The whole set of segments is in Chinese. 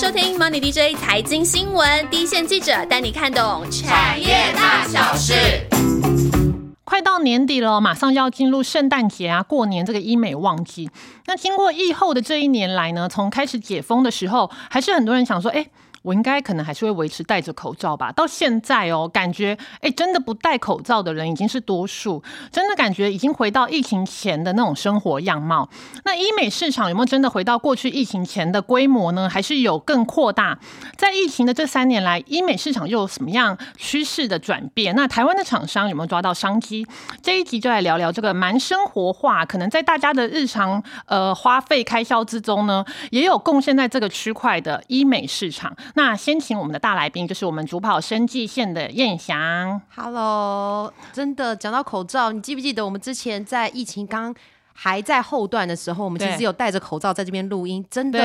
收听 Money DJ 财经新闻，第一线记者带你看懂产业大小事。快到年底了，马上要进入圣诞节啊，过年这个医美旺季。那经过疫后的这一年来呢，从开始解封的时候，还是很多人想说，哎。我应该可能还是会维持戴着口罩吧。到现在哦，感觉哎，真的不戴口罩的人已经是多数，真的感觉已经回到疫情前的那种生活样貌。那医美市场有没有真的回到过去疫情前的规模呢？还是有更扩大？在疫情的这三年来，医美市场又有什么样趋势的转变？那台湾的厂商有没有抓到商机？这一集就来聊聊这个蛮生活化，可能在大家的日常呃花费开销之中呢，也有贡献在这个区块的医美市场。那先请我们的大来宾，就是我们主跑生计线的燕翔。Hello，真的讲到口罩，你记不记得我们之前在疫情刚？还在后段的时候，我们其实有戴着口罩在这边录音，真的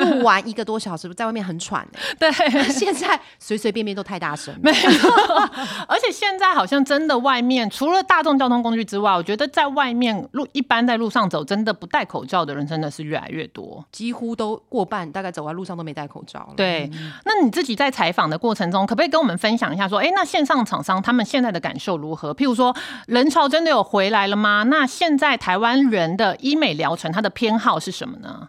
录完一个多小时，在外面很喘。对，现在随随便便都太大声。没错，而且现在好像真的外面除了大众交通工具之外，我觉得在外面路一般在路上走，真的不戴口罩的人真的是越来越多，几乎都过半，大概走在路上都没戴口罩了。对，那你自己在采访的过程中，可不可以跟我们分享一下，说，哎，那线上厂商他们现在的感受如何？譬如说，人潮真的有回来了吗？那现在台湾。人的医美疗程，它的偏好是什么呢？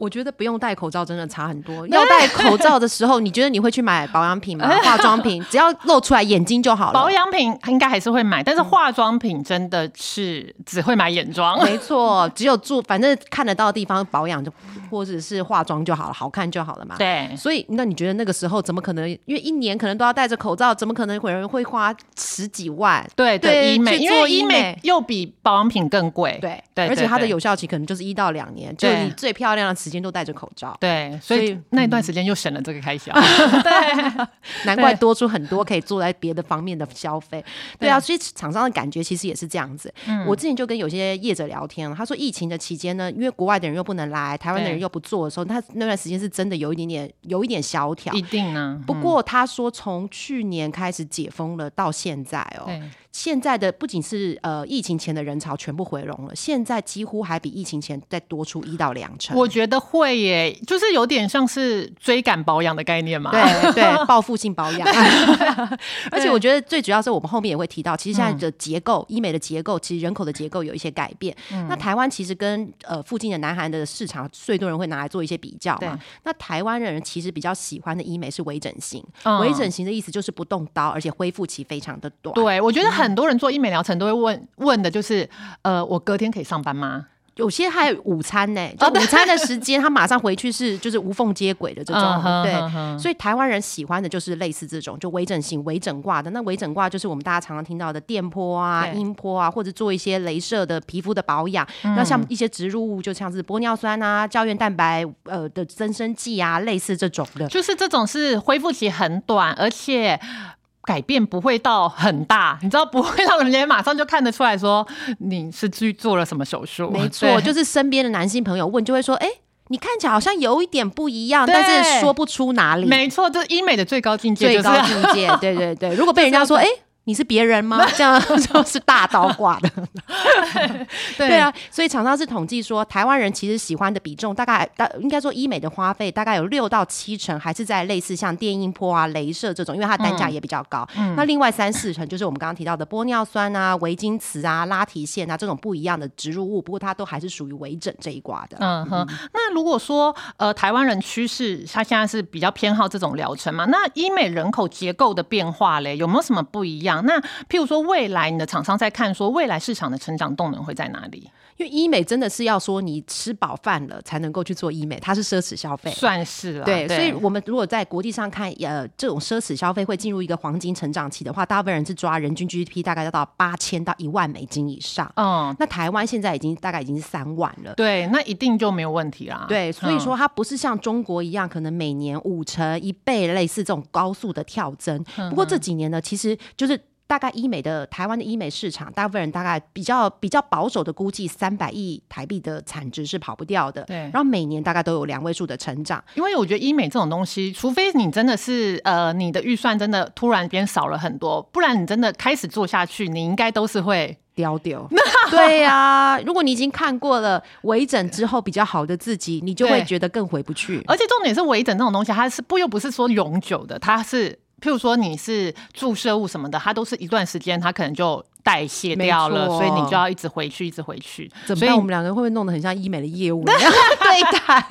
我觉得不用戴口罩真的差很多。要戴口罩的时候，你觉得你会去买保养品吗？化妆品只要露出来眼睛就好了。保养品应该还是会买，但是化妆品真的是只会买眼妆。没错，只有住反正看得到的地方保养就或者是化妆就好了，好看就好了嘛。对。所以那你觉得那个时候怎么可能？因为一年可能都要戴着口罩，怎么可能有人会花十几万？对对，医美因为医美又比保养品更贵。对对，而且它的有效期可能就是一到两年，就你最漂亮的时间都戴着口罩，对，所以那一段时间又省了这个开销，对，难怪多出很多可以做在别的方面的消费，对。啊，所以厂商的感觉其实也是这样子。我之前就跟有些业者聊天，他说疫情的期间呢，因为国外的人又不能来，台湾的人又不做的时候，他那段时间是真的有一点点有一点萧条，一定呢。不过他说从去年开始解封了到现在哦。现在的不仅是呃疫情前的人潮全部回笼了，现在几乎还比疫情前再多出一到两成。我觉得会耶，就是有点像是追赶保养的概念嘛。对对，报复性保养。而且我觉得最主要是我们后面也会提到，其实现在的结构，医美的结构，其实人口的结构有一些改变。那台湾其实跟呃附近的南韩的市场，最多人会拿来做一些比较嘛。那台湾人其实比较喜欢的医美是微整形，微整形的意思就是不动刀，而且恢复期非常的短。对，我觉得。很多人做医美疗程都会问问的就是，呃，我隔天可以上班吗？有些还有午餐呢，就午餐的时间，他马上回去是就是无缝接轨的这种，对。所以台湾人喜欢的就是类似这种，就微整形、微整挂的。那微整挂就是我们大家常常听到的电波啊、音波啊，或者做一些镭射的皮肤的保养。那像一些植入物，就像是玻尿酸啊、胶原蛋白呃的增生剂啊，类似这种的，就是这种是恢复期很短，而且。改变不会到很大，你知道不会让人家马上就看得出来说你是去做了什么手术。没错，就是身边的男性朋友问，就会说：“哎，你看起来好像有一点不一样，但是说不出哪里。”没错，这医美的最高境界，最高境界。对对对，如果被人家说：“ 哎。”你是别人吗？这样 就是大刀挂的。对啊，所以厂商是统计说，台湾人其实喜欢的比重大概大，应该说医美的花费大概有六到七成，还是在类似像电音波啊、镭射这种，因为它单价也比较高。那另外三四成就是我们刚刚提到的玻尿酸啊、维金瓷啊、拉提线啊这种不一样的植入物，不过它都还是属于微整这一挂的。嗯哼。那如果说呃台湾人趋势，他现在是比较偏好这种疗程嘛？那医美人口结构的变化嘞，有没有什么不一样？那譬如说，未来你的厂商在看说，未来市场的成长动能会在哪里？因为医美真的是要说你吃饱饭了才能够去做医美，它是奢侈消费，算是了。对，所以我们如果在国际上看，呃，这种奢侈消费会进入一个黄金成长期的话，大部分人是抓人均 GDP 大概要到八千到一万美金以上。嗯，那台湾现在已经大概已经是三万了。对，那一定就没有问题啦。对，所以说它不是像中国一样，可能每年五成一倍类似这种高速的跳增。不过这几年呢，其实就是。大概医美的台湾的医美市场，大部分人大概比较比较保守的估计，三百亿台币的产值是跑不掉的。对，然后每年大概都有两位数的成长。因为我觉得医美这种东西，除非你真的是呃你的预算真的突然间少了很多，不然你真的开始做下去，你应该都是会丢丢。对呀，如果你已经看过了微整之后比较好的自己，你就会对觉得更回不去。而且重点是微整这种东西，它是不又不是说永久的，它是譬如说你是注射物什么的，它都是一段时间，它可能就代谢掉了，所以你就要一直回去，一直回去。怎么办？我们两个会不会弄得很像医美的业务一样 对谈？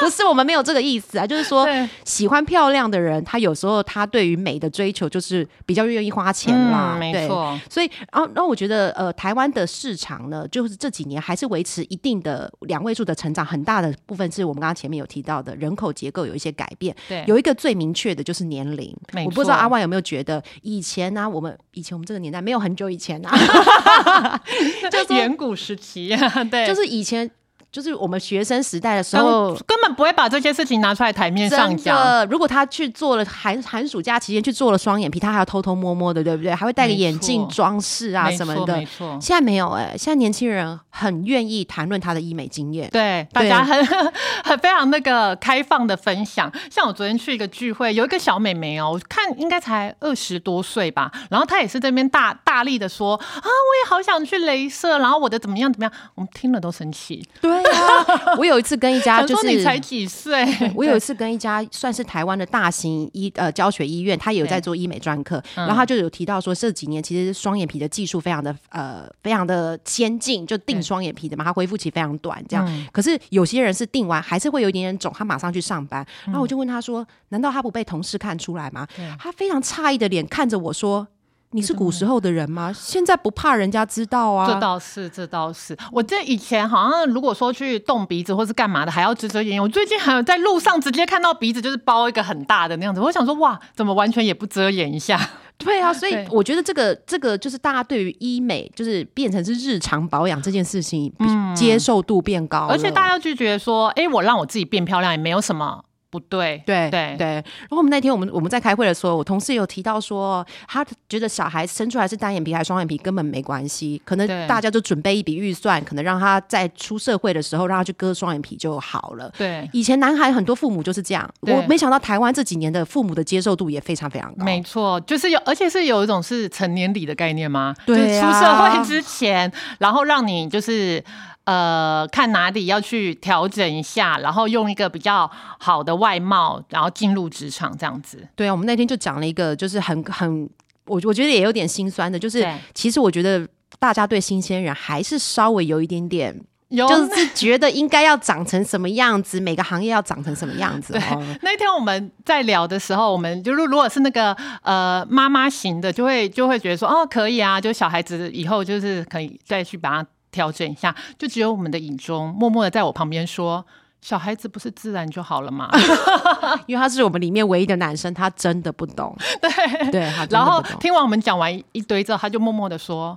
不是，我们没有这个意思啊，就是说对喜欢漂亮的人，他有时候他对于美的追求就是比较愿意花钱啦，嗯没错。所以，然后，然后我觉得，呃，台湾的市场呢，就是这几年还是维持一定的两位数的成长，很大的部分是我们刚刚前面有提到的人口结构有一些改变。对，有一个最明确的就是年龄，我不知道阿万有没有觉得，以前呢、我们以前我们这个年代没有很久以前啊，就是远古时期，对，就是以前就是我们学生时代的时候。根本不会把这些事情拿出来台面上真讲。的，如果他去做了寒寒暑假期间去做了双眼皮，他还要偷偷摸摸的，对不对？还会戴个眼镜装饰啊什么的。没错。现在没有哎、现在年轻人很愿意谈论他的医美经验。对，大家很 很非常那个开放的分享。像我昨天去一个聚会，有一个小美眉哦，我看应该才二十多岁吧，然后她也是这边大大力的说啊，我也好想去镭射，然后我的怎么样怎么样，我们听了都生气。对啊，我有一次跟一家想就是说你才几岁，我有一次跟一家算是台湾的大型医呃教学医院，他也有在做医美专科，嗯。然后他就有提到说这几年其实双眼皮的技术非常的呃非常的先进，就定对。双眼皮的嘛，它恢复期非常短这样。嗯。可是有些人是定完还是会有一点点肿，他马上去上班，然后嗯我就问他说：“难道他不被同事看出来吗？”他非常诧异的脸看着我说。你是古时候的人吗？现在不怕人家知道啊？这倒是，这倒是。我这以前好像如果说去动鼻子或是干嘛的，还要遮遮掩掩。我最近还有在路上直接看到鼻子就是包一个很大的那样子，我想说哇，怎么完全也不遮掩一下？对啊，所以我觉得这个这个就是大家对于医美就是变成是日常保养这件事情，比接受度变高而且大家就觉得说，哎、我让我自己变漂亮也没有什么不对。对对对。然后我们那天我们我们在开会的时候，我同事有提到说，他觉得小孩生出来是单眼皮还是双眼皮根本没关系，可能大家就准备一笔预算，可能让他在出社会的时候让他去割双眼皮就好了。对，以前男孩很多父母就是这样，我没想到台湾这几年的父母的接受度也非常非常高。没错，就是有，而且是有一种是成年礼的概念吗？对啊就是出社会之前，然后让你就是。呃，看哪里要去调整一下，然后用一个比较好的外貌，然后进入职场这样子。对啊，我们那天就讲了一个，就是很很，我我觉得也有点心酸的，就是其实我觉得大家对新鲜人还是稍微有一点点，就是觉得应该要长成什么样子，每个行业要长成什么样子 对。那天我们在聊的时候，我们就是如果是那个呃妈妈型的，就会就会觉得说哦可以啊，就小孩子以后就是可以再去把它调整一下。就只有我们的影中默默的在我旁边说。小孩子不是自然就好了吗？因为他是我们里面唯一的男生，他真的不懂。对对，他然后。听完我们讲完一堆之后，他就默默的说：“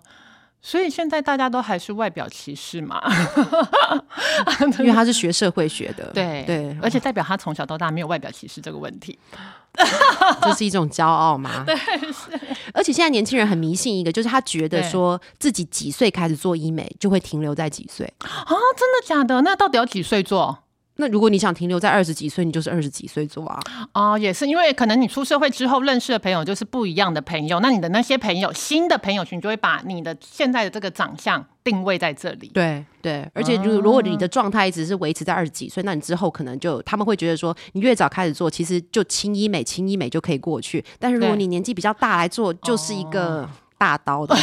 所以现在大家都还是外表歧视嘛？” 因为他是学社会学的，对对，而且代表他从小到大没有外表歧视这个问题。这是一种骄傲吗。对，而且现在年轻人很迷信一个，就是他觉得对说自己几岁开始做医美，就会停留在几岁。啊，真的假的？那到底要几岁做？那如果你想停留在二十几岁，你就是二十几岁做啊。哦，也是因为可能你出社会之后认识的朋友就是不一样的朋友，那你的那些朋友新的朋友群就会把你的现在的这个长相定位在这里。对对，而且如如果你的状态一直是维持在二十几岁，那你之后可能就他们会觉得说，你越早开始做，其实就轻医美、轻医美就可以过去。但是如果你年纪比较大来做，就是一个大刀的。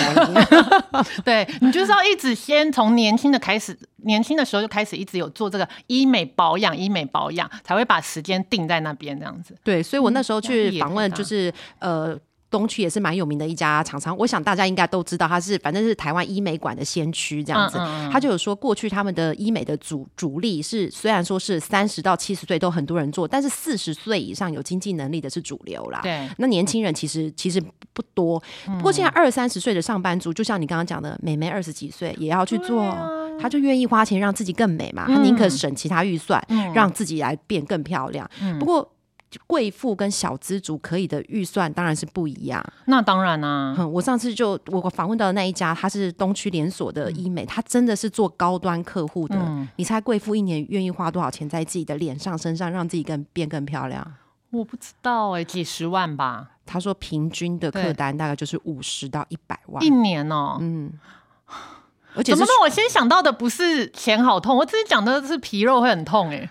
对你就是要一直先从年轻的开始，年轻的时候就开始一直有做这个医美保养、医美保养，才会把时间定在那边这样子。对，所以我那时候去访问，就是呃。东区也是蛮有名的一家厂商，我想大家应该都知道，它是反正是台湾医美馆的先驱这样子。嗯嗯嗯他就有说，过去他们的医美的主主力是虽然说是三十到七十岁都很多人做，但是四十岁以上有经济能力的是主流啦。对，那年轻人其实其实不多，不过现在二三十岁的上班族，就像你刚刚讲的，美眉二十几岁也要去做，他就愿意花钱让自己更美嘛，他宁可省其他预算，让自己来变更漂亮。不过。贵妇跟小资族可以的预算当然是不一样。那当然啊，哼，我上次就我访问到的那一家，它是东区连锁的医美，它真的是做高端客户的。你猜贵妇一年愿意花多少钱在自己的脸上、身上，让自己更变更漂亮？我不知道哎、几十万吧。他说平均的客对单大概就是五十到一百万一，年哦、嗯，而且怎么那我先想到的不是钱好痛，我只是讲的是皮肉会很痛哎、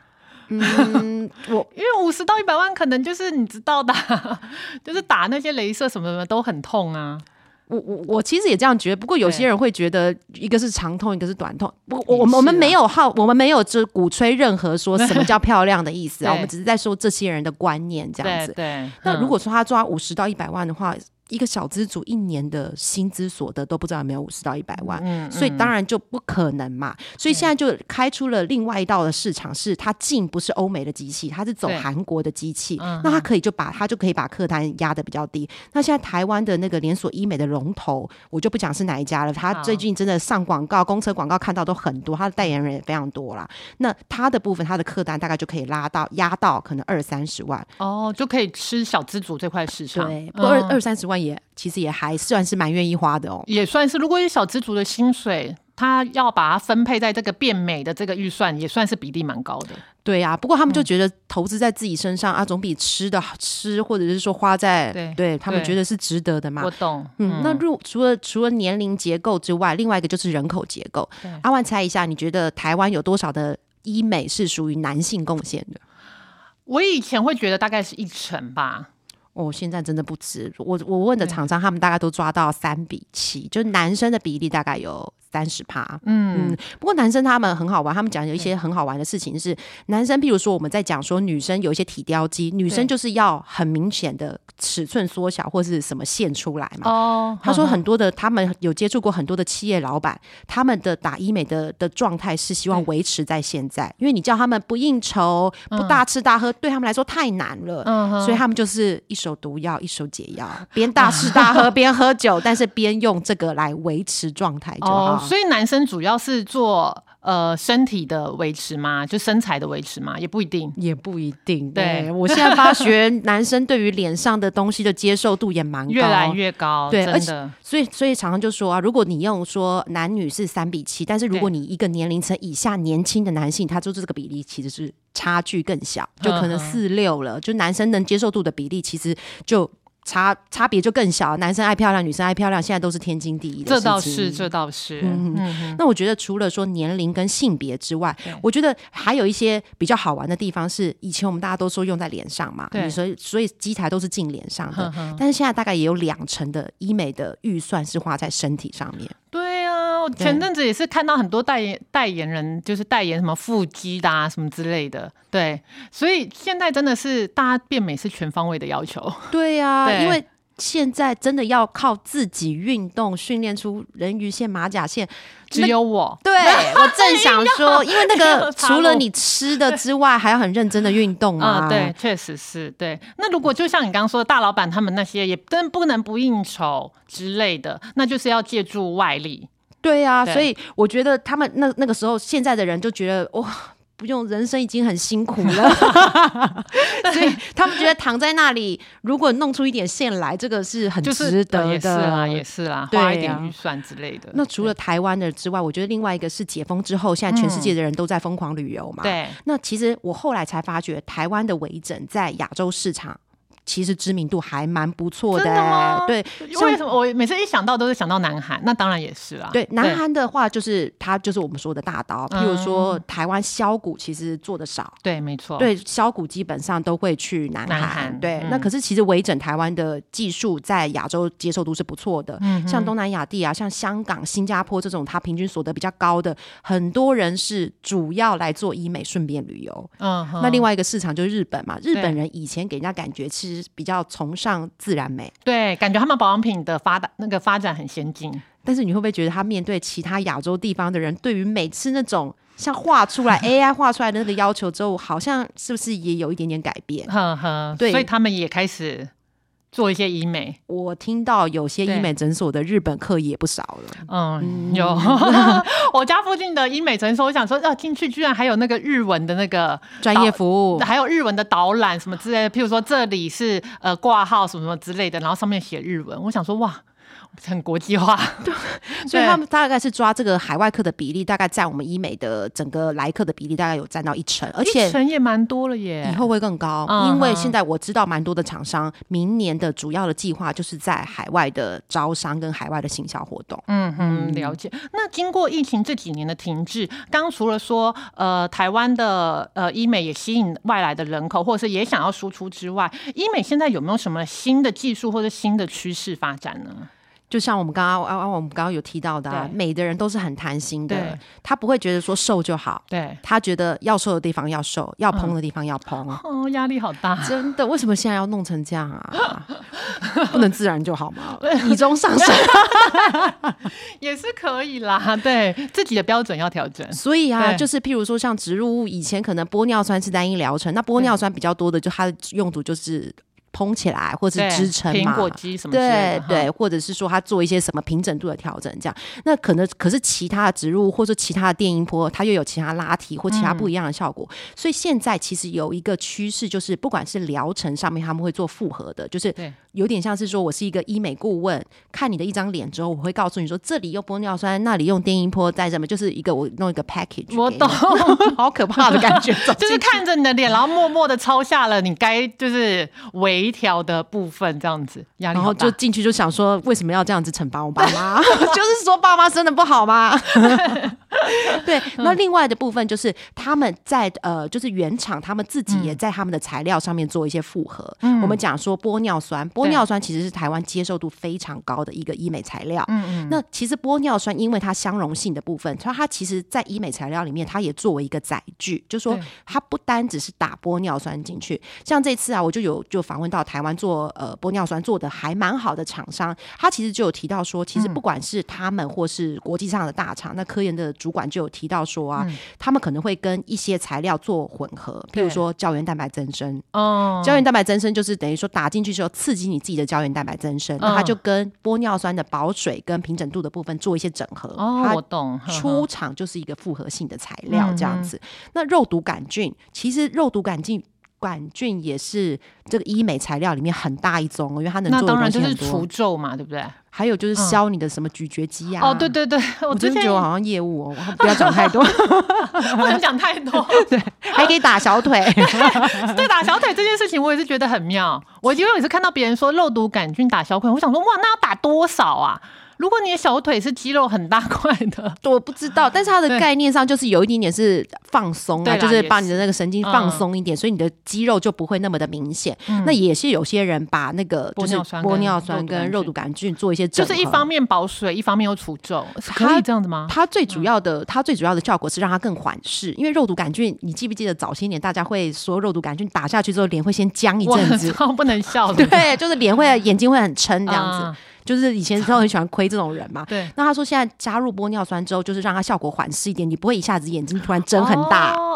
嗯，我因为五十到一百万可能就是你知道的啊，就是打那些镭射什么什么都很痛啊。我我我其实也这样觉得，不过有些人会觉得一个是长痛，一个是短痛。不，我我们我们没有好，我们没有就鼓吹任何说什么叫漂亮的意思啊，我们只是在说这些人的观念这样子。对对，那如嗯果说他抓五十到一百万的话，一个小资主一年的薪资所得都不知道有没有五十到一百万，嗯所以当然就不可能嘛。所以现在就开出了另外一道的市场，是它进不是欧美的机器，它是走对韩国的机器，嗯那它可以就把它就可以把客单压的比较低。那现在台湾的那个连锁医美的龙头，我就不讲是哪一家了，它最近真的上广告、公车广告看到都很多，它的代言人也非常多啦。那它的部分，它的客单大概就可以拉到压到可能二三十万。哦，就可以吃小资主这块市场。对，不过二嗯二三十万也其实也还算是蛮愿意花的哦。也算是，如果有小资族的薪水，他要把它分配在这个变美的这个预算，也算是比例蛮高的。对呀、不过他们嗯就觉得投资在自己身上、啊，总比吃的吃或者是说花在对他们觉得是值得的嘛我。懂，嗯，那如除了除了年龄结构之外，另外一个就是人口结构。阿万猜一下，你觉得台湾有多少的医美是属于男性贡献的？我以前会觉得大概是一成吧。哦，现在真的不止。我我问的厂商，他们大概都抓到三比七，就男生的比例大概有三十趴。嗯，嗯，不过男生他们很好玩，他们讲有一些很好玩的事情是，男生，譬如说我们在讲说女生有一些体雕肌，女生就是要很明显的尺寸缩小或是什么线出来嘛。哦，他说很多的，他们有接触过很多的企业老板，他们的打医美的的状态是希望维持在现在，因为你叫他们不应酬、不大吃大喝，对他们来说太难了。嗯哼所以他们就是一手毒药，一手解药，边大吃大喝 边喝酒，但是边用这个来维持状态就好。哦，所以男生主要是做呃身体的维持吗？就身材的维持吗？也不一定。也不一定。对我现在发 觉男生对于脸上的东西的接受度也蛮高，越来越高，对而且，所以所以常常就说啊，如果你用说男女是三比七，但是如果你一个年龄层以下年轻的男性，他就是这个比例其实是差距更小，就可能四六了，就男生能接受度的比例其实就。差差别就更小，男生爱漂亮，女生爱漂亮，现在都是天经地义的这事情。倒是，这倒是，嗯嗯嗯那我觉得除了说年龄跟性别之外，我觉得还有一些比较好玩的地方是，以前我们大家都说用在脸上嘛，对所以所以机台都是进脸上的但是现在大概也有两成的医美的预算是花在身体上面。对前阵子也是看到很多代言代言人，就是代言什么腹肌的啊，什么之类的。对，所以现在真的是大家变美是全方位的要求。对呀、对因为。现在真的要靠自己运动训练出人鱼线、马甲线，只有我，对 我正想说，因为那个 除了你吃的之外，还要很认真的运动啊。嗯，对，确实是对。那如果就像你刚刚说的，大老板他们那些也真不能不应酬之类的，那就是要借助外力。对啊，对所以我觉得他们那那个时候，现在的人就觉得哇。不用，人生已经很辛苦了，所以他们觉得躺在那里，如果弄出一点线来，这个是很就是值得的也是啦，也是啦，对花一点啊预算之类的。那除了台湾的之外，我觉得另外一个是解封之后，现在全世界的人都在疯狂旅游嘛。。对，那其实我后来才发觉，台湾的微整在亚洲市场其实知名度还蛮不错的,、对，为什么我每次一想到都是想到南韩？那当然也是啦。对，南韩的话就是它就是我们说的大刀，譬如说嗯台湾削骨其实做的少。对，没错。对，削骨基本上都会去南韩。南对，嗯那可是其实微整台湾的技术在亚洲接受度是不错的，嗯像东南亚地啊，像香港、新加坡这种，它平均所得比较高的，很多人是主要来做医美，顺便旅游。嗯，那另外一个市场就是日本嘛，日本人以前给人家感觉其实比较崇尚自然美，对，感觉他们保养品的发达那个发展很先进。但是你会不会觉得他面对其他亚洲地方的人，对于每次那种像画出来 AI 画出来的那个要求之后，好像是不是也有一点点改变？呵呵，对所以他们也开始做一些医美。我听到有些对医美诊所的日本客也不少了。嗯，有 我家附近的医美诊所，我想说，啊，进去居然还有那个日文的那个专业服务，还有日文的导览什么之类的，譬如说这里是呃挂号什么什么之类的，然后上面写日文，我想说哇。很国际化，对 所以他们大概是抓这个海外客的比例，大概占我们医美的整个来客的比例，大概有占到一成，而且一成也蛮多了耶。以后会更高，嗯因为嗯现在我知道蛮多的厂商，明年的主要的计划就是在海外的招商跟海外的行销活动。嗯嗯，了解。那经过疫情这几年的停滞，刚刚除了说呃台湾的呃医美也吸引外来的人口，或者是也想要输出之外，医美现在有没有什么新的技术或者新的趋势发展呢？就像我们刚刚啊啊，我们刚刚有提到的、啊，对美的人都是很贪心的，他不会觉得说瘦就好，对，他觉得要瘦的地方要瘦，要蓬的地方要嘭。哦，压力好大。真的，为什么现在要弄成这样啊？不能自然就好吗？以中上升。也是可以啦，对自己的标准要调整。所以啊，就是譬如说像植入物，以前可能玻尿酸是单一疗程，那玻尿酸比较多的，就它的用途就是蓬起来或者是支撑嘛。苹果肌什么之类的对对，或者是说它做一些什么平整度的调整，这样那可能可是其他的植入或者其他的电音波，它又有其他拉提或其他不一样的效果。所以现在其实有一个趋势，就是不管是疗程上面他们会做复合的，就是对有点像是说我是一个医美顾问，看你的一张脸之后，我会告诉你说这里用玻尿酸，那里用电音波，在什么，就是一个我弄一个 package，给你我懂，好可怕的感觉，就是看着你的脸，然后默默的抄下了你该就是微调的部分，这样子压力然后就进去就想说，为什么要这样子惩罚我爸妈？就是说爸妈生的不好吗？对，嗯那另外的部分就是他们在呃，就是原厂他们自己也在他们的材料上面做一些复合。嗯我们讲说玻尿酸，玻尿酸其实是台湾接受度非常高的一个医美材料。嗯嗯，那其实玻尿酸因为它相容性的部分，它它其实在医美材料里面，它也作为一个载具，就说它不单只是打玻尿酸进去。像这次啊，我就有就访问到台湾做呃玻尿酸做的还蛮好的厂商，他其实就有提到说，其实嗯不管是他们或是国际上的大厂，那科研的主管就有提到说啊，嗯他们可能会跟一些材料做混合，譬如说胶原蛋白增生。哦，胶原蛋白增生就是等于说打进去之后刺激你自己的胶原蛋白增生，那它嗯就跟玻尿酸的保水跟平整度的部分做一些整合。哦，它我懂，出厂就是一个复合性的材料嗯这样子。那肉毒杆菌，其实肉毒杆菌。杆菌也是这个医美材料里面很大一宗哦，因为它能那做的当然就是除。皱嘛，对不对？还有就是消你的什么咀嚼肌啊。哦，对，对对，我真的觉得我好像业务哦，我不要讲太多，不能讲太多。对还可以打小腿。对打小腿这件事情，我也是觉得很妙。我因为也是看到别人说肉毒杆菌打小腿，我想说哇，那要打多少啊？如果你的小腿是肌肉很大块的，我不知道，但是它的概念上就是有一点点是放松啊，就是把你的那个神经嗯。放松一点，所以你的肌肉就不会那么的明显。那也是有些人把那个就是玻尿酸跟玻尿酸跟肉肉毒毒杆菌做一些就是一方面保水，一方面又除皱，是可以这样子吗？它最主要的，它最主要的效果是让它更缓释，因为肉毒杆菌，你记不记得早些年大家会说肉毒杆菌打下去之后脸会先僵一阵子，不能笑，对，就是脸会眼睛会很撑这样子，啊就是以前都很喜欢亏这种人嘛。对，那他说现在加入玻尿酸之后，就是让它效果缓释一点，你不会一下子眼睛突然睁很大，哦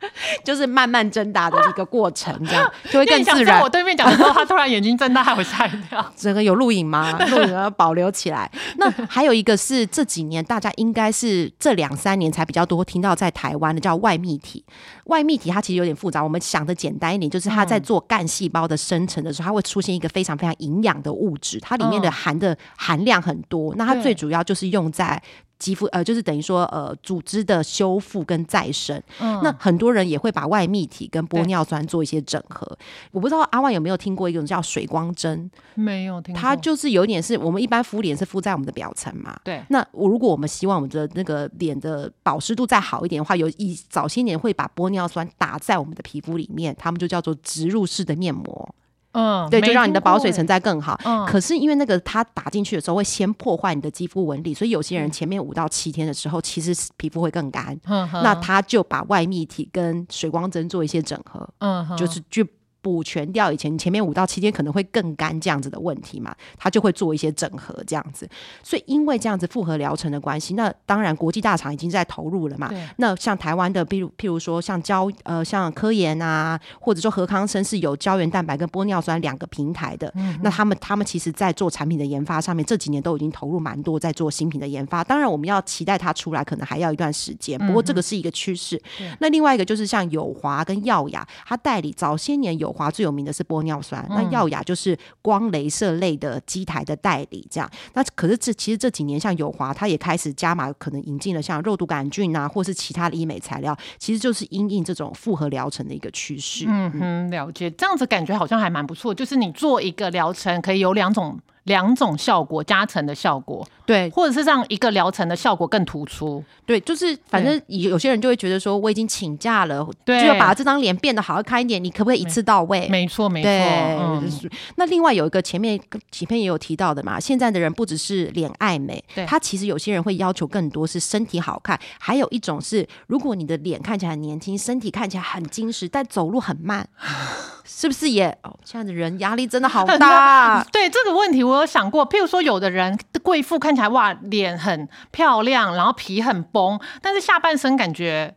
就是慢慢睁大的一个过程，这样就会更自然我。对面讲的时候，他突然眼睛睁大，害我吓一跳。整个有录影吗？录影要保留起来。那还有一个是这几年大家应该是这两三年才比较多听到在台湾的叫外泌体。外泌体它其实有点复杂，我们想的简单一点，就是它在做干细胞的生成的时候，它会出现一个非常非常营养的物质，它里面的嗯含的含量很多。那它最主要就是用在。肌肤呃，就是等于说呃，组织的修复跟再生。嗯那很多人也会把外泌体跟玻尿酸做一些整合。我不知道阿万有没有听过一种叫水光针，没有听过，它就是有点是我们一般敷脸是敷在我们的表层嘛。对那我如果我们希望我们的那个脸的保湿度再好一点的话，有一早些年会把玻尿酸打在我们的皮肤里面，他们就叫做植入式的面膜，嗯，对，就让你的保水层欸再更好。嗯可是因为那个它打进去的时候会先破坏你的肌肤纹理，所以有些人前面五到七天的时候，其实皮肤会更干。嗯哼那他就把外泌体跟水光针做一些整合，嗯哼就是去补全掉以前前面五到七天可能会更干这样子的问题嘛，他就会做一些整合这样子。所以因为这样子复合疗程的关系，那当然国际大厂已经在投入了嘛。那像台湾的，譬如譬如说像胶呃像科研啊，或者说和康生是有胶原蛋白跟玻尿酸两个平台的，那他们他们其实在做产品的研发上面，这几年都已经投入蛮多在做新品的研发。当然我们要期待它出来，可能还要一段时间，不过这个是一个趋势。那另外一个就是像友华跟耀雅，它代理早些年友友华最有名的是玻尿酸，那耀雅就是光镭射类的机台的代理，这样。那可是这其实这几年像友华，它也开始加码，可能引进了像肉毒杆菌啊，或是其他的医美材料，其实就是因应这种复合疗程的一个趋势。嗯哼，了解，这样子感觉好像还蛮不错，就是你做一个疗程可以有两种。两种效果加成的效果，对，或者是让一个疗程的效果更突出，对，就是反正有些人就会觉得说，我已经请假了，对，就要把这张脸变得好看一点，你可不可以一次到位？没错，没错。嗯那另外有一个前面几篇也有提到的嘛，现在的人不只是脸爱美，他其实有些人会要求更多是身体好看，还有一种是，如果你的脸看起来很年轻，身体看起来很精实，但走路很慢。是不是也哦？现在的人压力真的好大。对这个问题，我有想过。譬如说，有的人贵妇看起来哇，脸很漂亮，然后皮很崩，但是下半身感觉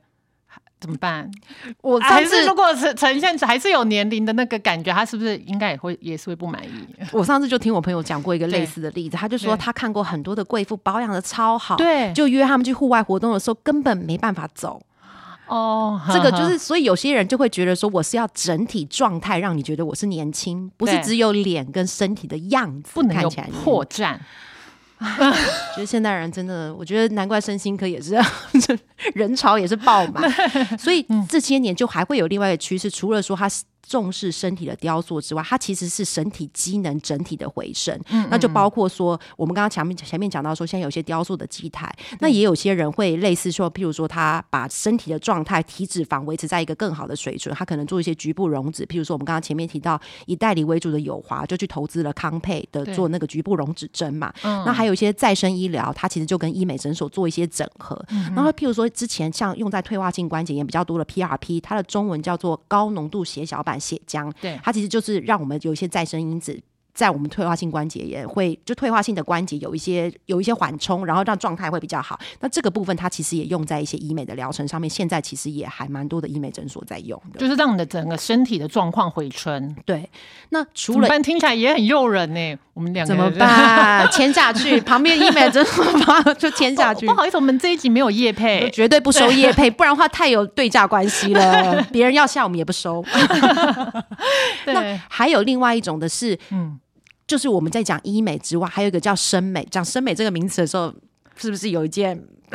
怎么办？我上次如果是呈现还是有年龄的那个感觉，他是不是应该也会也是会不满意？我上次就听我朋友讲过一个类似的例子，他就说他看过很多的贵妇保养的超好，对，就约他们去户外活动的时候根本没办法走。哦，这个就是，所以有些人就会觉得说，我是要整体状态让你觉得我是年轻，不是只有脸跟身体的样子不能看起来破绽。觉得现代人真的，我觉得难怪身心科也是 人潮也是爆满，所以这些年就还会有另外一个趋势，除了说他。重视身体的雕塑之外，它其实是身体机能整体的回升。嗯，那就包括说，我们刚刚前面前面讲到说，现在有些雕塑的机台，那也有些人会类似说，譬如说他把身体的状态、体脂肪维持在一个更好的水准，他可能做一些局部溶脂。譬如说，我们刚刚前面提到以代理为主的友华，就去投资了康佩的做那个局部溶脂针嘛。嗯，那还有一些再生医疗，它其实就跟医美诊所做一些整合。嗯然后譬如说，之前像用在退化性关节炎比较多的 PRP，它的中文叫做高浓度血小板。血浆，对它其实就是让我们有一些再生因子。在我们退化性关节炎会，就退化性的关节有一些有一些缓冲，然后让状态会比较好。那这个部分它其实也用在一些医美的疗程上面，现在其实也还蛮多的医美诊所在用的，就是让你的整个身体的状况回春。对，那除了听起来也很诱人呢，我们两个怎么办？签下去，旁边医美诊所就签下去。不好意思，我们这一集没有叶配，绝对不收叶配，不然的话太有对价关系了，别人要下我们也不收。那还有另外一种的是，嗯。就是我们在讲医美之外，还有一个叫生美。讲生美这个名词的时候，是不是有一件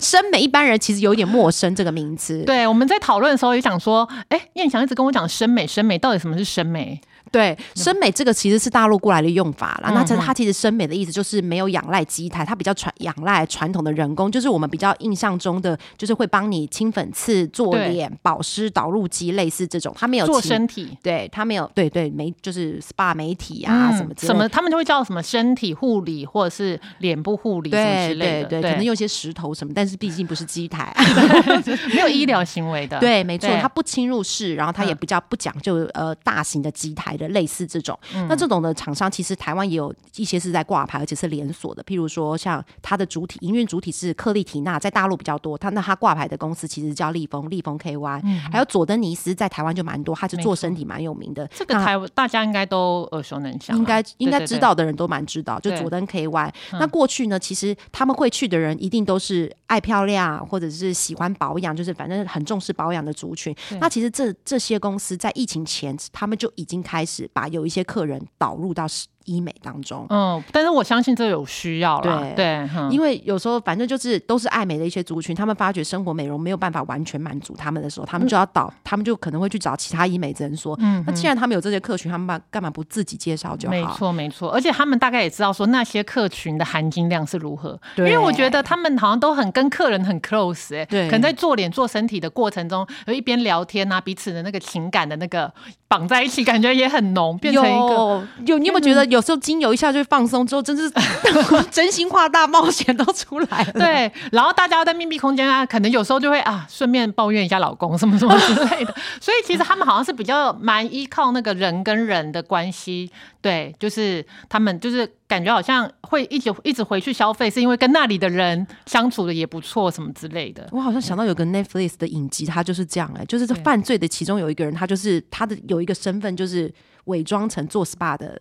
生美？一般人其实有点陌生这个名词。对，我们在讨论的时候也想说，哎，燕翔一直跟我讲生美，生美到底什么是生美？对，生美这个其实是大陆过来的用法啦。那它它其实生美的意思就是没有仰赖机台，它比较传仰赖传统的人工，就是我们比较印象中的，就是会帮你清粉刺、做脸、保湿、导入机，类似这种。它没有做身体，对，它没有，对对，没就是 SPA 媒体啊什么什么，他们就会叫什么身体护理或者是脸部护理什么之类的，对，可能用些石头什么，但是毕竟不是机台，没有医疗行为的。对，没错，它不侵入式，然后它也比较不讲究呃大型的机台的。类似这种，那这种的厂商其实台湾也有一些是在挂牌，而且是连锁的。譬如说，像它的主体营运主体是克利缇娜，在大陆比较多。它那它挂牌的公司其实叫立丰，立丰 KY，还有佐登尼斯在台湾就蛮多，它是做身体蛮有名的。这个台大家应该都耳熟能详，应该应该知道的人都蛮知道。就佐登 KY，那过去呢，其实他们会去的人一定都是爱漂亮或者是喜欢保养，就是反正很重视保养的族群。那其实这这些公司在疫情前，他们就已经开始。把有一些客人导入到。医美当中，嗯，但是我相信这有需要了，对，因为有时候反正就是都是爱美的一些族群，他们发觉生活美容没有办法完全满足他们的时候，他们就要导，他们就可能会去找其他医美诊所。嗯，那既然他们有这些客群，他们干嘛不自己介绍就好？没错，没错，而且他们大概也知道说那些客群的含金量是如何，因为我觉得他们好像都很跟客人很 close，哎，对，可能在做脸做身体的过程中，有一边聊天啊，彼此的那个情感的那个绑在一起，感觉也很浓，变成一个有，你有没有觉得有时候精油一下？就放松之后，真是 真心话大冒险都出来了。对，然后大家在密闭空间啊，可能有时候就会啊，顺便抱怨一下老公什么什么之类的。所以其实他们好像是比较蛮依靠那个人跟人的关系。对，就是他们就是感觉好像会一直一直回去消费，是因为跟那里的人相处的也不错，什么之类的。我好像想到有个 Netflix 的影集，他就是这样哎，就是这犯罪的其中有一个人，他就是他的有一个身份，就是伪装成做 SPA 的。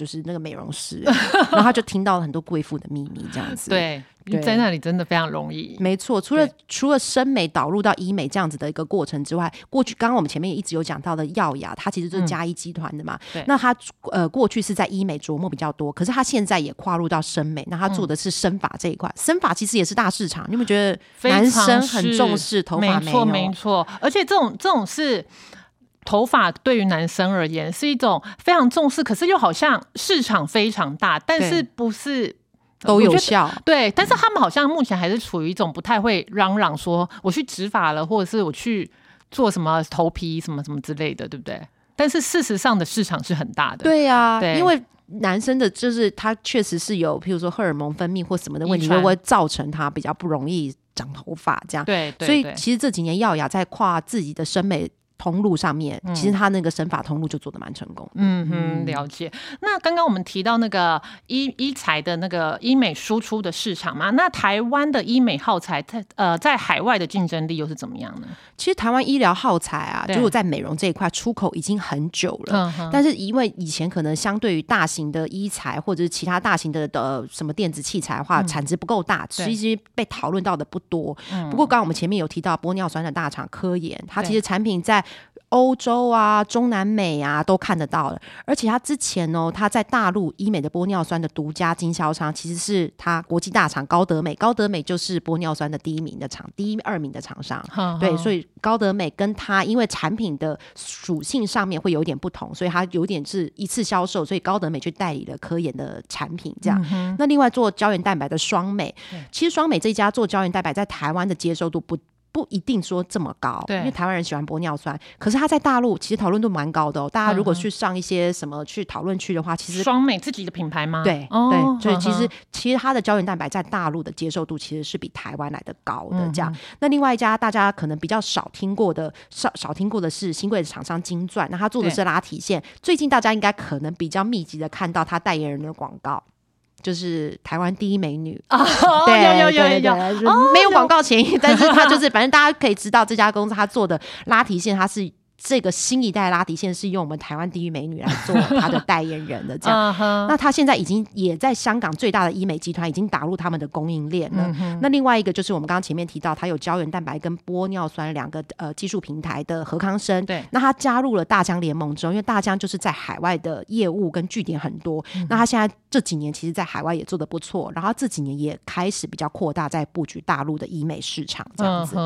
就是那个美容师，然后他就听到了很多贵妇的秘密，这样子。对，对在那里真的非常容易。没错，除了除了生美导入到医美这样子的一个过程之外，过去刚刚我们前面也一直有讲到的耀雅，它其实就是嘉一集团的嘛。那他呃过去是在医美琢磨比较多，可是他现在也跨入到生美，那他做的是生发这一块，生发其实也是大市场。你有没有觉得男生很重视头发没错哦没错，而且这种这种是。头发对于男生而言是一种非常重视，可是又好像市场非常大，但是不是都有效。对，但是他们好像目前还是处于一种不太会嚷嚷说我去植发了，或者是我去做什么头皮什么什么之类的，对不对？但是事实上的市场是很大的，对呀、对因为男生的就是他确实是有，譬如说荷尔蒙分泌或什么的问题，遗传会会造成他比较不容易长头发这样。对对所以其实这几年耀雅在跨自己的审美通路上面，其实他那个生发通路就做的蛮成功的。嗯哼，了解。那刚刚我们提到那个医医材的那个医美输出的市场嘛，那台湾的医美耗材在呃在海外的竞争力又是怎么样呢？其实台湾医疗耗材啊，对如果在美容这一块出口已经很久了。嗯，但是因为以前可能相对于大型的医材或者是其他大型的的什么电子器材的话，产值不够大，其实被讨论到的不多。不过刚刚我们前面有提到玻尿酸的大厂科研，它其实产品在欧洲啊、中南美啊都看得到了，而且它之前哦，它在大陆医美的玻尿酸的独家经销商其实是它国际大厂高德美，高德美就是玻尿酸的第一名的厂，第一二名的厂商。对，所以以高德美跟它因为产品的属性上面会有点不同，所以它有点是一次销售，所以高德美去代理了科研的产品这样。嗯那另外做胶原蛋白的双美，其实双美这家做胶原蛋白在台湾的接受度不。不一定说这么高，对因为台湾人喜欢玻尿酸，可是它在大陆其实讨论度蛮高的哦。大家如果去上一些什么去讨论区的话，其实双美自己的品牌吗？对、哦对，所以其实其实它的胶原蛋白在大陆的接受度其实是比台湾来的高的。嗯这样，那另外一家大家可能比较少听过的，少少听过的是新贵的厂商金钻，那他做的是拉提线。最近大家应该可能比较密集的看到他代言人的广告。就是台湾第一美女，啊，对有有有对有没有广告嫌疑，但是他就是 反正大家可以知道这家公司他做的拉提线，它是这个新一代拉提线是用我们台湾第一美女来做他的代言人的这样。那他现在已经也在香港最大的医美集团已经打入他们的供应链了。那另外一个就是我们刚刚前面提到，它有胶原蛋白跟玻尿酸两个呃技术平台的何康生。对那它加入了大疆联盟之后，因为大疆就是在海外的业务跟据点很多，那它现在这几年其实在海外也做的不错，然后这几年也开始比较扩大在布局大陆的医美市场这样子。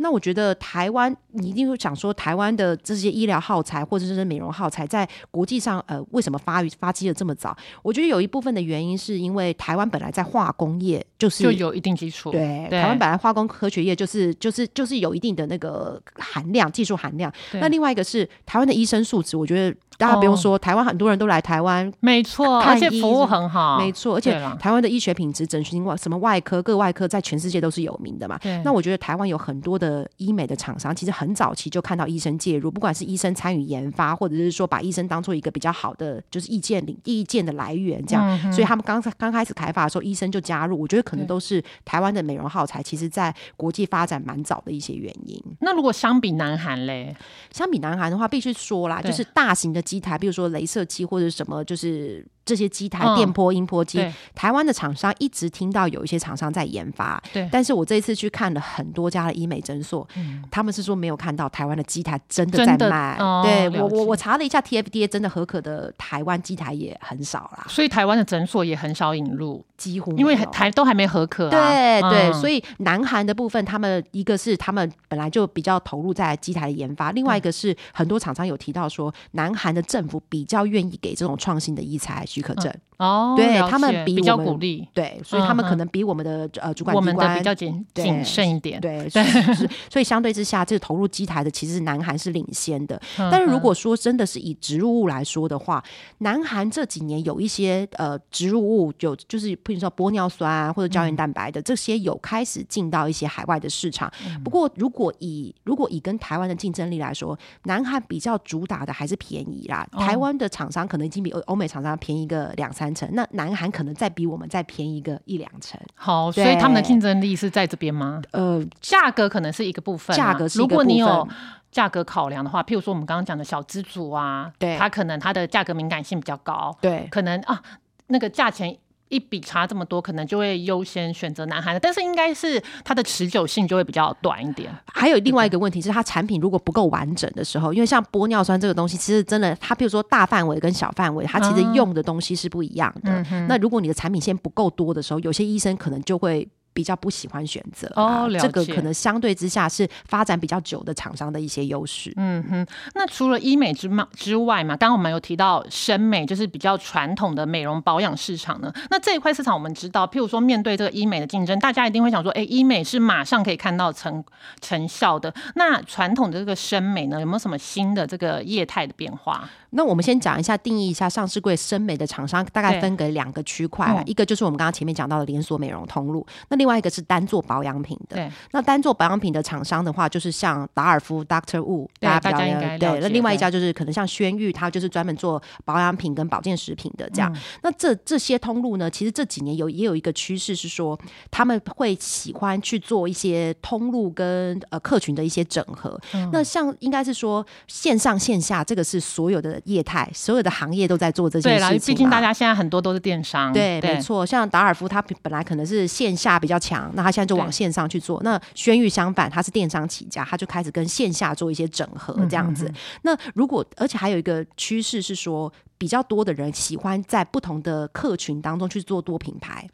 那我觉得台湾，你一定会想说，台湾的这些医疗耗材或者是美容耗材，在国际上，呃，为什么发育发迹的这么早？我觉得有一部分的原因是因为台湾本来在化工业就是就有一定基础，对，对台湾本来化工科学业就是就是就是有一定的那个含量，技术含量。那另外一个是台湾的医生素质，我觉得大家不用哦说，台湾很多人都来台湾没错，看而且服务很好，没错，而且台湾的医学品质、整形外什么外科、各外科在全世界都是有名的嘛。那我觉得台湾有很多的医美的厂商，其实很早期就看到医生介入，不管是医生参与研发，或者是说把医生当做一个比较好的就是意见领意见的来源这样。嗯所以他们刚刚开始开发的时候，医生就加入。我觉得可能都是台湾的美容耗材，其实在国际发展蛮早的一些原因。那如果相比南韩嘞，相比南韩的话，必须说啦，就是大型的机台，比如说镭射机或者什么，就是这些机台、嗯。电波、音波机，台湾的厂商一直听到有一些厂商在研发，对。但是我这一次去看了很多家的医美诊所，他们是说没有看到台湾的机台真的在卖。哦对我我我查了一下 TFDA，真的合可的台湾机台也很少啦，所以台湾的诊所也很少引入，几乎因为台都还没合可、啊，对对，嗯。所以南韩的部分，他们一个是他们本来就比较投入在机台的研发，另外一个是很多厂商有提到说，南韩的政府比较愿意给这种创新的医材许可证，哦，对他们比比较鼓励，对，所以他们嗯可能比我们的呃主管机关比较谨谨慎一点，对，是 是。是所以相对之下，这个投入机台的其实南韩是领先的。嗯但是如果说真的是以植入物来说的话，南韩这几年有一些呃植入物有就是譬如说玻尿酸啊或者胶原蛋白的、这些有开始进到一些海外的市场。不过如果以如果以跟台湾的竞争力来说，南韩比较主打的还是便宜啦。哦。台湾的厂商可能已经比欧欧美厂商便宜个两三成，那南韩可能再比我们再便宜个一两成。好，所以他们的竞争力是在这边吗？呃，价格可能是一个部分啊，价格是一如个部果你有价格考量的话，譬如说我们刚刚讲的小资族啊，对它可能它的价格敏感性比较高，对可能啊那个价钱。一笔差这么多，可能就会优先选择南韩的，但是应该是它的持久性就会比较短一点。还有另外一个问题是，它产品如果不够完整的时候，因为像玻尿酸这个东西，其实真的，它比如说大范围跟小范围，它其实哦用的东西是不一样的。那如果你的产品线不够多的时候，有些医生可能就会。比较不喜欢选择啊哦了这个可能相对之下是发展比较久的厂商的一些优势。嗯哼，那除了医美之嘛之外嘛，刚刚我们有提到生美，就是比较传统的美容保养市场呢。那这一块市场我们知道，譬如说面对这个医美的竞争，大家一定会想说，哎，医美是马上可以看到成成效的。那传统的这个生美呢，有没有什么新的这个业态的变化？那我们先讲一下定义一下上市柜生美的厂商，大概分给两个区块一个就是我们刚刚前面讲到的连锁美容通路，那另外一个是单做保养品的。对，那单做保养品的厂商的话，就是像达尔夫 Doctor Wu，对大家比较了对。那另外一家就是可能像轩玉，它就是专门做保养品跟保健食品的这样。嗯那这这些通路呢，其实这几年有也有一个趋势是说，他们会喜欢去做一些通路跟呃客群的一些整合。嗯那像应该是说线上线下，这个是所有的业态、所有的行业都在做这件，事情嘛。毕竟大家现在很多都是电商，对，没错，像达尔夫，他本来可能是线下比较强，那他现在就往线上去做。那轩玉相反，他是电商起家，他就开始跟线下做一些整合这样子。那如果而且还有一个趋势是说，比较多的人喜欢在不同的客群当中去做多品牌，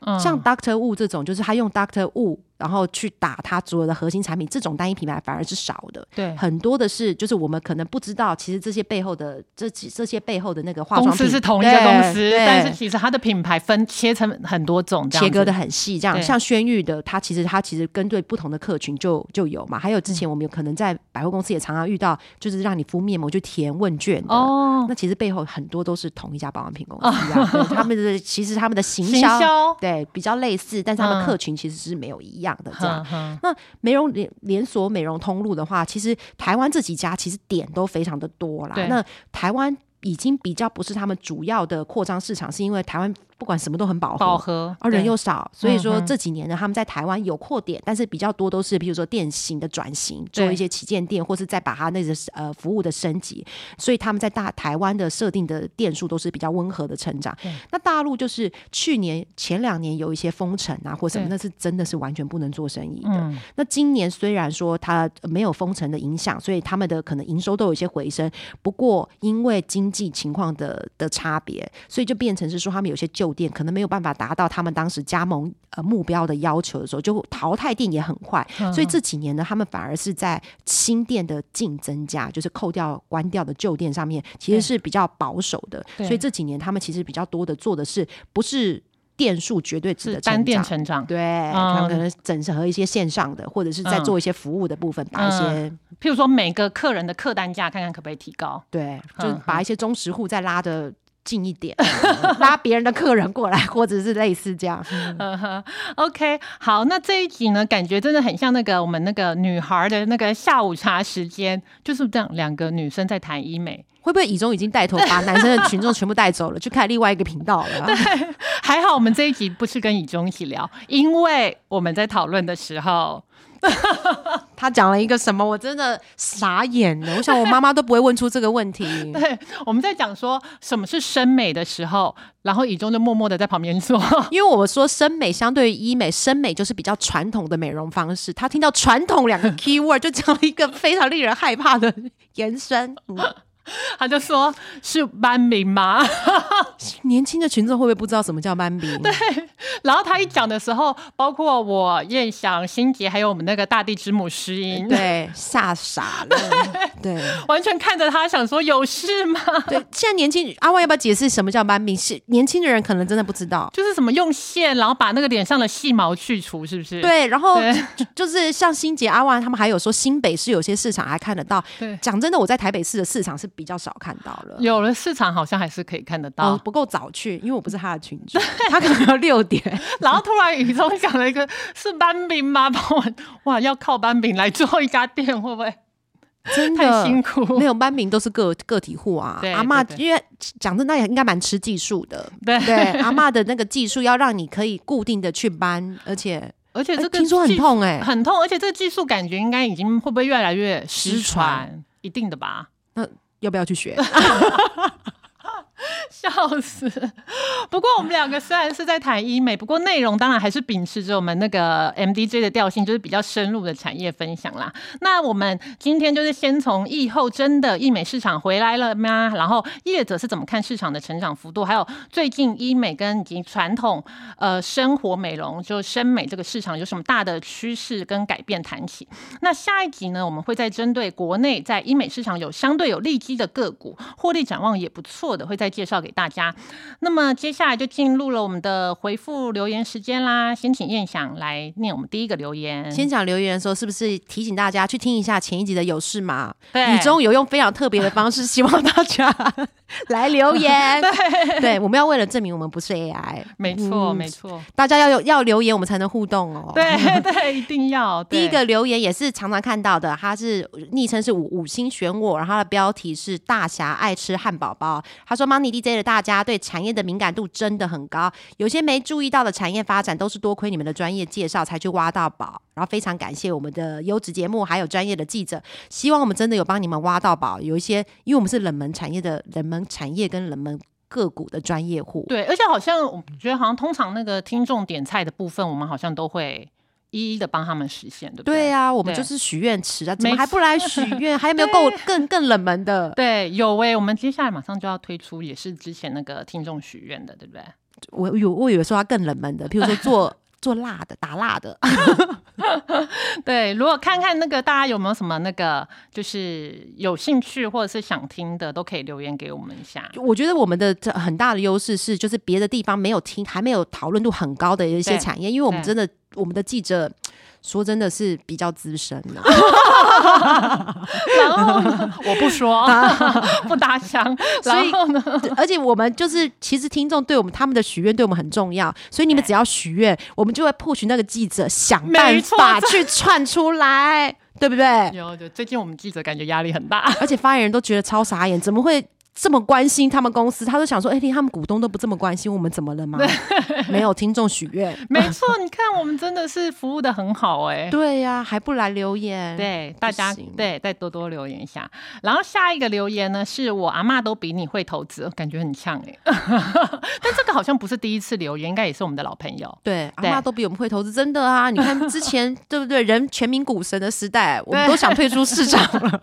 嗯像 Doctor Wu 这种，就是他用 Doctor Wu。然后去打它所有的核心产品，这种单一品牌反而是少的。对。很多的是，就是我们可能不知道，其实这些背后的这这些背后的那个化妆公司是同一个公司，但是其实它的品牌分切成很多种，切割的很细，这样。像轩玉的，它其实它其实针对不同的客群就就有嘛。还有之前我们有可能在百货公司也常常遇到，就是让你敷面膜去填问卷的。哦，那其实背后很多都是同一家保养品公司啊，对他们的其实他们的行行销。销对比较类似，但是他们嗯。客群其实是没有一样的这样。那美容连连锁美容通路的话，其实台湾这几家其实点都非常的多啦。那台湾已经比较不是他们主要的扩张市场，是因为台湾不管什么都很饱和。饱和，而人又少，所以说这几年呢，他们在台湾有扩点，但是比较多都是比如说店型的转型，做一些旗舰店，或是再把它那个呃服务的升级，所以他们在大台湾的设定的店数都是比较温和的成长。那大陆就是去年前两年有一些封城啊或什么，那是真的是完全不能做生意的。嗯那今年虽然说它没有封城的影响，所以他们的可能营收都有一些回升，不过因为经济情况的的差别，所以就变成是说他们有些旧店可能没有办法达到他们当时加盟呃目标的要求的时候，就淘汰店也很快。嗯所以这几年呢，他们反而是在新店的净增加，就是扣掉关掉的旧店上面，其实是比较保守的。所以这几年他们其实比较多的做的是不是店数绝对值是的单店成长。对，嗯他们可能整合一些线上的，或者是在嗯做一些服务的部分，把一些譬如说每个客人的客单价，看看可不可以提高。对，就把一些忠实户再拉的近一点，拉别人的客人过来，或者是类似这样。嗯哼，OK，好，那这一集呢，感觉真的很像那个我们那个女孩的那个下午茶时间，就是这样，两个女生在谈医美。会不会以中已经带头把男生的群众全部带走了，去开另外一个频道了 啊？还好我们这一集不是跟以中一起聊，因为我们在讨论的时候，他讲了一个什么，我真的傻眼了。我想我妈妈都不会问出这个问题。对，我们在讲说什么是生美的时候，然后以中就默默的在旁边做，因为我说生美相对于医美，生美就是比较传统的美容方式。他听到“传统”两个 key word 就讲了一个非常令人害怕的延伸。嗯他就说是班名吗？年轻的群众会不会不知道什么叫班名？对，然后他一讲的时候，包括我、燕翔、心杰，还有我们那个大地之母诗音，对，吓傻了。对 完全看着他想说有事吗？对，现在年轻阿万要不要解释什么叫斑名？是年轻的人可能真的不知道。就是什么用线，然后把那个脸上的细毛去除，是不是？对，然后就就是像新杰、阿万他们还有说新北市有些市场还看得到。对讲真的，我在台北市的市场是比较少看到了。有了市场好像还是可以看得到。哦，不够早去，因为我不是他的群主，他可能要六点。然后突然雨中讲了一个是斑饼吗？帮我哇，要靠斑饼来做一家店，会不会？真太的辛苦，没有班名都是个个体户啊。阿嬷对对因为讲真，那也应该蛮吃技术的。对对，阿嬷的那个技术要让你可以固定的去搬，而且而且这个哎听说很痛哎、很痛，而且这个技术感觉应该已经会不会越来越失传？一定的吧。要不要去学？笑死！不过我们两个虽然是在谈医美，不过内容当然还是秉持着我们那个 MDJ 的调性，就是比较深入的产业分享啦。那我们今天就是先从疫后真的医美市场回来了吗？然后业者是怎么看市场的成长幅度，还有最近医美跟以及传统呃生活美容就生美这个市场有什么大的趋势跟改变谈起。那下一集呢，我们会再针对国内在医美市场有相对有利基的个股，获利展望也不错的，会再介绍给大家。那么接下来就进入了我们的回复留言时间啦，先请燕想来念我们第一个留言。先讲留言的时候，是不是提醒大家去听一下前一集的有事吗？对雨中有用非常特别的方式，希望大家 来留言。对，我们要为了证明我们不是 AI，没错，嗯没错，大家要有要留言，我们才能互动哦。对 对，一定要。第一个留言也是常常看到的，他是昵称是五五星选我，然后他的标题是大侠爱吃汉堡包。他说：“Money DJ 的大家对产业的敏感度真的很高，有些没注意到的产业发展都是多亏你们的专业介绍才去挖到宝。然后非常感谢我们的优质节目，还有专业的记者，希望我们真的有帮你们挖到宝。有一些，因为我们是冷门产业的冷门产业跟冷门个股的专业户，对，而且好像我觉得好像通常那个听众点菜的部分，我们好像都会一一的帮他们实现，对不对？对啊，我们就是许愿池啊，怎么还不来许愿？还有没有够 更更冷门的？对，有诶、我们接下来马上就要推出，也是之前那个听众许愿的，对不对？我有我以为说他更冷门的，譬如说做做辣的、打辣的，对，如果看看那个大家有没有什么那个就是有兴趣或者是想听的，都可以留言给我们一下。我觉得我们的这很大的优势是，就是别的地方没有听，还没有讨论度很高的一些产业，因为我们真的我们的记者。说真的是比较资深的，然后呢，我不说，不搭腔。所以然后呢，而且我们就是其实听众对我们他们的许愿对我们很重要，所以你们只要许愿，我们就会 push 那个记者想办法去串出来，对不对？有有，最近我们记者感觉压力很大。而且发言人都觉得超傻眼，怎么会这么关心他们公司？他都想说，哎、连他们股东都不这么关心我们，怎么了吗？没有听众许愿，没错，你看我们真的是服务的很好哎、对呀、还不来留言？，对，大家对再多多留言一下。然后下一个留言呢，是我阿嬷都比你会投资，感觉很呛哎、但这个好像不是第一次留言，应该也是我们的老朋友。对，阿对妈都比我们会投资，真的啊！你看之前对不对？人全民股神的时代，我们都想退出市场了。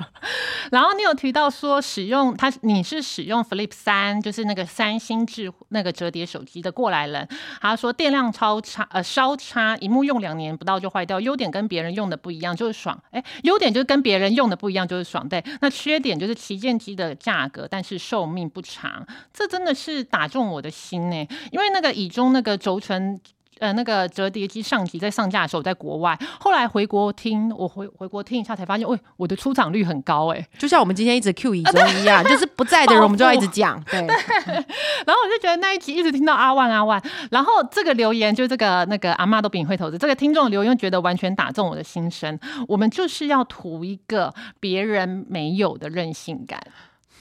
然后你有提到说使用它，你是是使用 Flip 三，就是那个三星智那个折叠手机的过来人。他说电量超差，呃稍差，一幕用两年不到就坏掉。优点跟别人用的不一样，就是爽。哎，优点就是跟别人用的不一样，就是爽。对，那缺点就是旗舰机的价格，但是寿命不长。这真的是打中我的心呢，因为那个以中那个轴承。呃，那个折叠机上集在上架的时候，在国外，后来回国听，我回回国听一下，才发现，喂，我的出场率很高哎、就像我们今天一直 Q 以中一样，就是不在的人我们就要一直讲。对，然后我就觉得那一集一直听到阿万阿万，然后这个留言就这个那个阿妈都比你会投资，这个听众留言觉得完全打中我的心声。我们就是要图一个别人没有的任性感。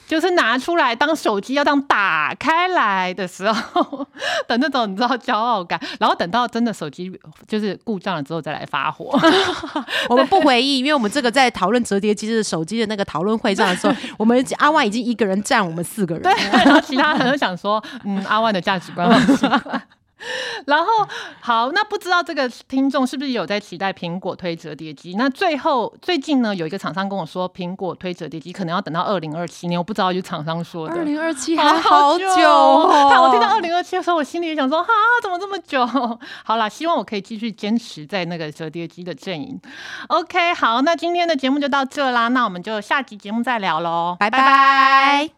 就是拿出来当手机要当打开来的时候 的那种你知道骄傲感，然后等到真的手机就是故障了之后再来发火。我们不回忆，因为我们这个在讨论折叠机的手机的那个讨论会上的时候，我们阿万已经一个人占我们四个人。对，然后其他人都想说，嗯，阿万的价值观。然后好，那不知道这个听众是不是有在期待苹果推折叠机？那最后最近呢，有一个厂商跟我说，苹果推折叠机可能要等到二零二七年，我不知道，就是厂商说的。二零二七好还好久哦！看我听到二哦。零二七的时候，我心里也想说，哈，怎么这么久？好啦，希望我可以继续坚持在那个折叠机的阵营。OK，好，那今天的节目就到这啦，那我们就下集节目再聊喽，拜拜。